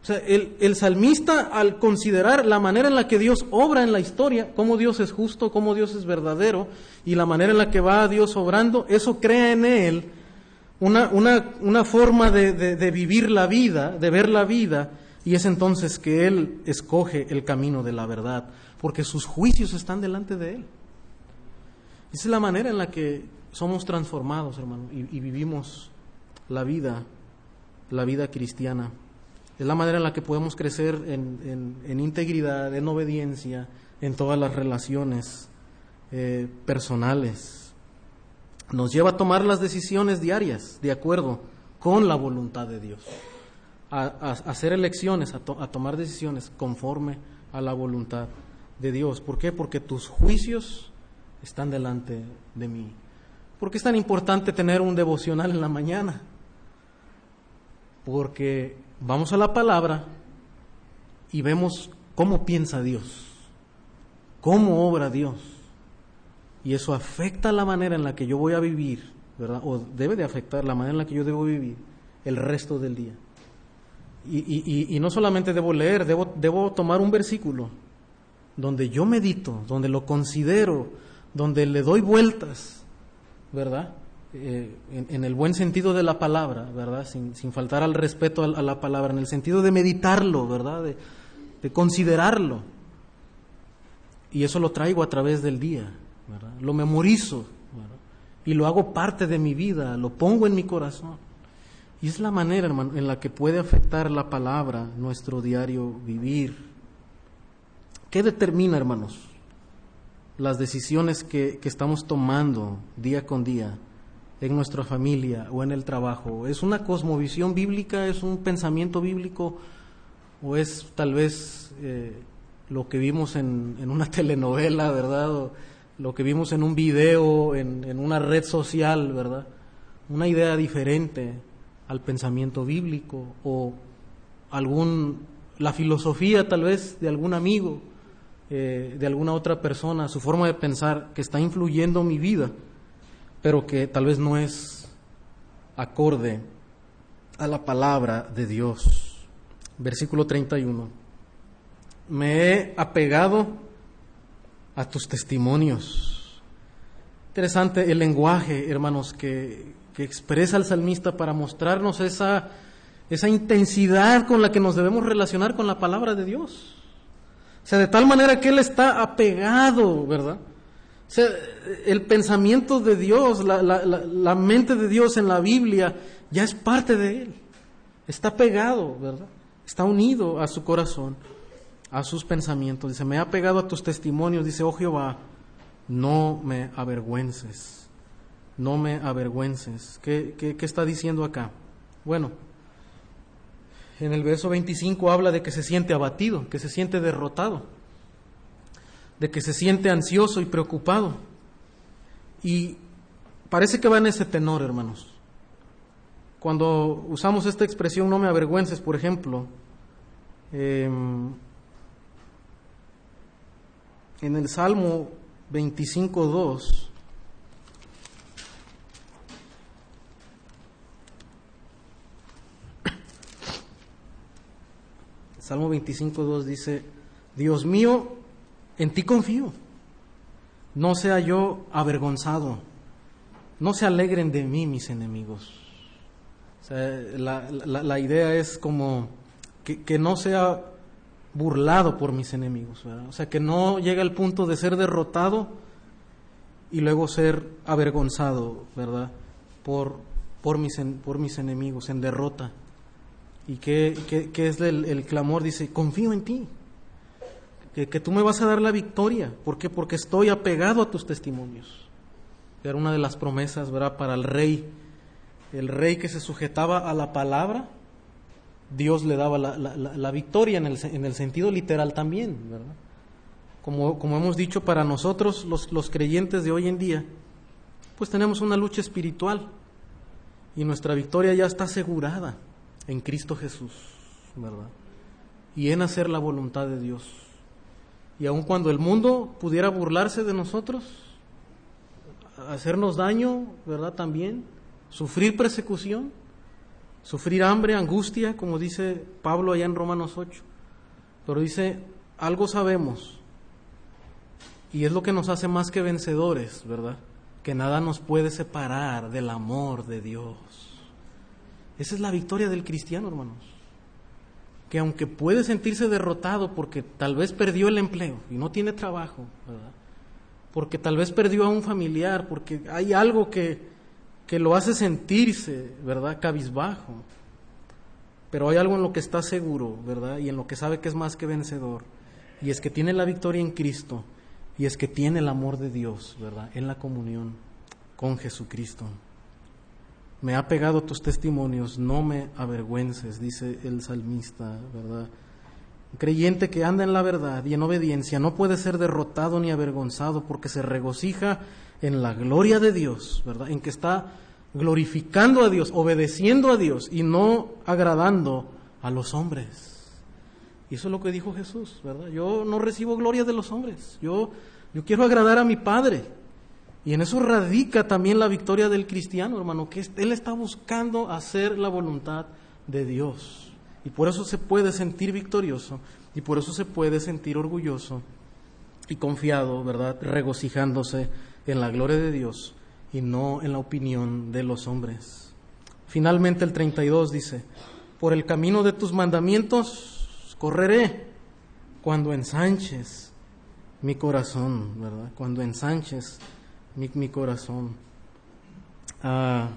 El, el, salmista al considerar la manera en la que Dios obra en la historia, cómo Dios es justo, cómo Dios es verdadero, y la manera en la que va Dios obrando, eso crea en él una, una, una forma de, de vivir la vida, de ver la vida, y es entonces que él escoge el camino de la verdad, porque sus juicios están delante de él. Esa es la manera en la que somos transformados, hermano, y, vivimos la vida, la vida cristiana. Es la manera en la que podemos crecer en, integridad, en obediencia, en todas las relaciones eh, personales. Nos lleva a tomar las decisiones diarias de acuerdo con la voluntad de Dios, a, hacer elecciones, a, a tomar decisiones conforme a la voluntad de Dios. ¿Por qué? Porque tus juicios están delante de mí. ¿Por qué es tan importante tener un devocional en la mañana? Porque vamos a la palabra y vemos cómo piensa Dios, cómo obra Dios. Y eso afecta la manera en la que yo voy a vivir, ¿verdad? O debe de afectar la manera en la que yo debo vivir el resto del día. Y, no solamente debo leer, debo, debo tomar un versículo donde yo medito, donde lo considero, donde le doy vueltas ¿verdad? Eh, en, el buen sentido de la palabra, ¿verdad? Sin, faltar al respeto a, la palabra, en el sentido de meditarlo, ¿verdad? De, considerarlo. Y eso lo traigo a través del día, Lo memorizo, Y lo hago parte de mi vida, lo pongo en mi corazón. Y es la manera, hermano, en la que puede afectar la palabra nuestro diario vivir. ¿Qué determina, hermanos? las decisiones que, estamos tomando día con día en nuestra familia o en el trabajo? ¿Es una cosmovisión bíblica? ¿Es un pensamiento bíblico? ¿O es tal vez eh, lo que vimos en, una telenovela, verdad? Lo que vimos en un video, en, en una red social, verdad? Una idea diferente al pensamiento bíblico o algún la filosofía tal vez de algún amigo eh, de alguna otra persona, su forma de pensar que está influyendo mi vida, pero que tal vez no es acorde a la palabra de Dios. Versículo 31. Me he apegado a tus testimonios. Interesante el lenguaje, hermanos, que, que expresa el salmista para mostrarnos esa, esa intensidad con la que nos debemos relacionar con la palabra de Dios. O sea, de tal manera que Él está apegado, ¿verdad? O sea, el pensamiento de Dios, la, la, mente de Dios en la Biblia ya es parte de Él. Está pegado, ¿verdad? Está unido a su corazón, a sus pensamientos. Dice, me ha pegado a tus testimonios. Dice, oh Jehová, no me avergüences. No me avergüences. ¿Qué, qué, qué está diciendo acá? Bueno, en el verso 25 habla de que se siente abatido, que se siente derrotado, de que se siente ansioso y preocupado. Y parece que va en ese tenor, hermanos. Cuando usamos esta expresión, no me avergüences, por ejemplo, em, en el Salmo 25.2, Salmo 25.2 dice, Dios mío, en ti confío, no sea yo avergonzado, no se alegren de mí mis enemigos. la, idea es como que, no sea burlado por mis enemigos, o sea, que no llegue al punto de ser derrotado y luego ser avergonzado, ¿verdad? Por, por, mis, por mis enemigos, en derrota. ¿Y qué, es el, clamor? Dice, confío en ti, que, tú me vas a dar la victoria. ¿Por qué? Porque estoy apegado a tus testimonios. Era una de las promesas, ¿verdad? Para el rey, el rey que se sujetaba a la palabra, Dios le daba la, victoria en el, en el, sentido literal también, ¿verdad? Como, como hemos dicho, para nosotros los, los creyentes de hoy en día, pues tenemos una lucha espiritual y nuestra victoria ya está asegurada en Cristo Jesús, ¿verdad? Y en hacer la voluntad de Dios. Y aun cuando el mundo pudiera burlarse de nosotros, hacernos daño, ¿verdad? También, sufrir persecución, sufrir hambre, angustia, como dice Pablo allá en Romanos 8. Pero dice, algo sabemos, y es lo que nos hace más que vencedores, ¿verdad? Que nada nos puede separar del amor de Dios. Esa es la victoria del cristiano, hermanos. Que aunque puede sentirse derrotado porque tal vez perdió el empleo y no tiene trabajo, ¿verdad? porque tal vez perdió a un familiar, porque hay algo que, que lo hace sentirse, ¿verdad?, cabizbajo. Pero hay algo en lo que está seguro, ¿verdad? Y en lo que sabe que es más que vencedor. Y es que tiene la victoria en Cristo. Y es que tiene el amor de Dios, ¿verdad? En la comunión con Jesucristo. Me ha pegado tus testimonios, no me avergüences, dice el salmista, ¿verdad? creyente que anda en la verdad y en obediencia no puede ser derrotado ni avergonzado porque se regocija en la gloria de Dios, ¿verdad? En que está glorificando a Dios, obedeciendo a Dios y no agradando a los hombres. Y eso es lo que dijo Jesús, ¿verdad? Yo no recibo gloria de los hombres, yo, yo quiero agradar a mi Padre. Y en eso radica también la victoria del cristiano, hermano, que él está buscando hacer la voluntad de Dios. Y por eso se puede sentir victorioso y por eso se puede sentir orgulloso y confiado, ¿verdad? Regocijándose en la gloria de Dios y no en la opinión de los hombres. Finalmente el 32 dice, por el camino de tus mandamientos correré cuando ensanches mi corazón, ¿verdad? Cuando ensanches mi, corazón. Ah,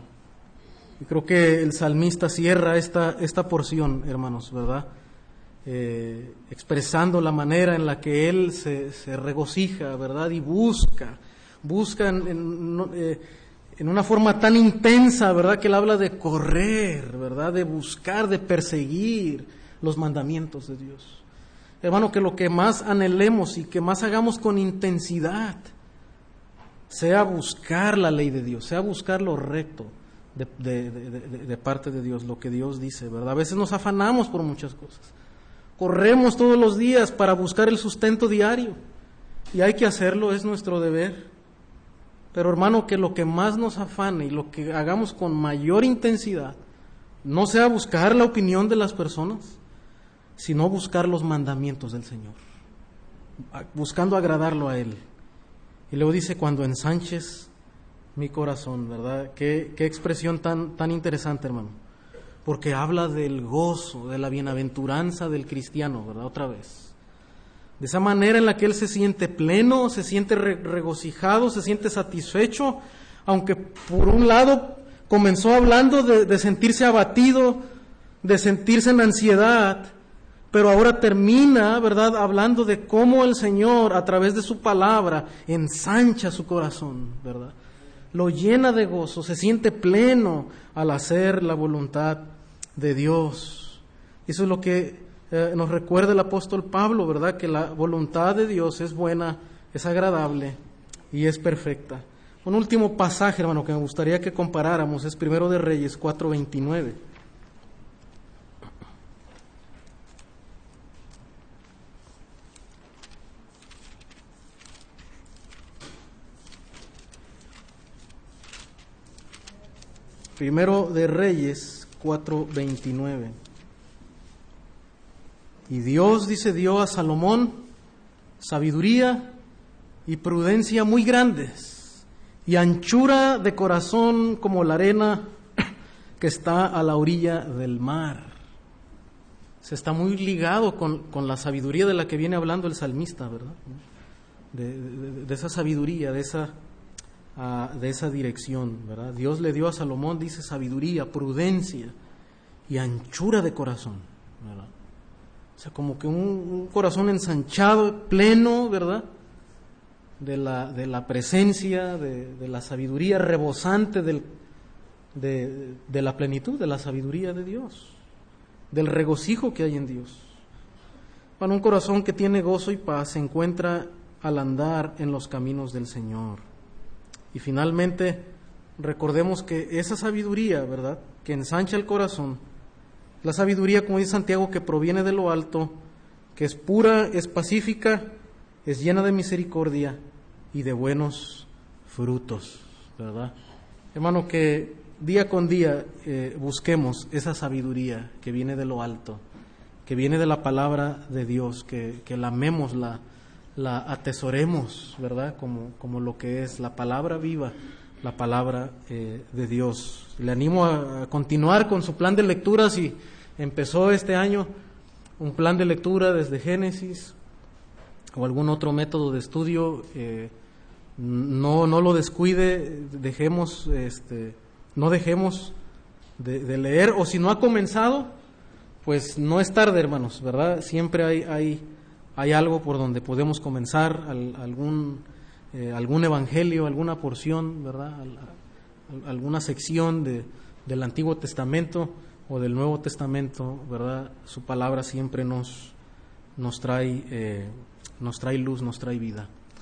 creo que el salmista cierra esta, esta porción, hermanos, ¿verdad? Eh, expresando la manera en la que él se, se regocija, ¿verdad? Y busca, busca en, eh, en, una forma tan intensa, ¿verdad? Que él habla de correr, ¿verdad? De buscar, de perseguir los mandamientos de Dios. Hermano, que lo que más anhelemos y que más hagamos con intensidad, sea buscar la ley de Dios, sea buscar lo recto de, parte de Dios, lo que Dios dice, ¿verdad? A veces nos afanamos por muchas cosas. Corremos todos los días para buscar el sustento diario y hay que hacerlo, es nuestro deber. Pero hermano, que lo que más nos afane y lo que hagamos con mayor intensidad no sea buscar la opinión de las personas, sino buscar los mandamientos del Señor, buscando agradarlo a Él. Y luego dice, cuando ensanches mi corazón, ¿verdad? Qué, qué expresión tan, tan interesante, hermano. Porque habla del gozo, de la bienaventuranza del cristiano, ¿verdad? Otra vez. De esa manera en la que él se siente pleno, se siente regocijado, se siente satisfecho, aunque por un lado comenzó hablando de, de sentirse abatido, de sentirse en ansiedad, pero ahora termina, ¿verdad?, hablando de cómo el Señor, a través de su palabra, ensancha su corazón, ¿verdad? Lo llena de gozo, se siente pleno al hacer la voluntad de Dios. Eso es lo que eh, nos recuerda el apóstol Pablo, ¿verdad? Que la voluntad de Dios es buena, es agradable y es perfecta. Un último pasaje, hermano, que me gustaría que comparáramos es Primero de Reyes 4:29. Primero de Reyes 4:29. Y Dios, dice, dio a Salomón sabiduría y prudencia muy grandes y anchura de corazón como la arena que está a la orilla del mar. Se está muy ligado con, la sabiduría de la que viene hablando el salmista, ¿verdad? De, esa sabiduría, de esa, ah, de esa dirección, ¿verdad? Dios le dio a Salomón, dice, sabiduría, prudencia y anchura de corazón, ¿verdad? O sea, como que un, corazón ensanchado, pleno, ¿verdad? De la, de la presencia, de, la sabiduría rebosante del, de, de, la plenitud, de la sabiduría de Dios, del regocijo que hay en Dios. Para un corazón que tiene gozo y paz se encuentra al andar en los caminos del Señor. Y finalmente, recordemos que esa sabiduría, ¿verdad?, que ensancha el corazón, la sabiduría, como dice Santiago, que proviene de lo alto, que es pura, es pacífica, es llena de misericordia y de buenos frutos, ¿verdad? Hermano, que día con día eh, busquemos esa sabiduría que viene de lo alto, que viene de la palabra de Dios, que, la amemos, la, la atesoremos, ¿verdad? Como, como lo que es la palabra viva la palabra eh, de Dios. Le animo a, continuar con su plan de lectura si empezó este año un plan de lectura desde Génesis o algún otro método de estudio. Eh, no, no lo descuide, dejemos, este, no dejemos de, leer, o si no ha comenzado, pues no es tarde, hermanos, ¿verdad? Siempre hay, hay, hay algo por donde podemos comenzar, algún eh, algún evangelio, alguna porción, ¿verdad? alguna sección de, del Antiguo Testamento o del Nuevo Testamento, ¿verdad? Su palabra siempre nos, nos, trae, eh, nos trae luz, nos trae vida.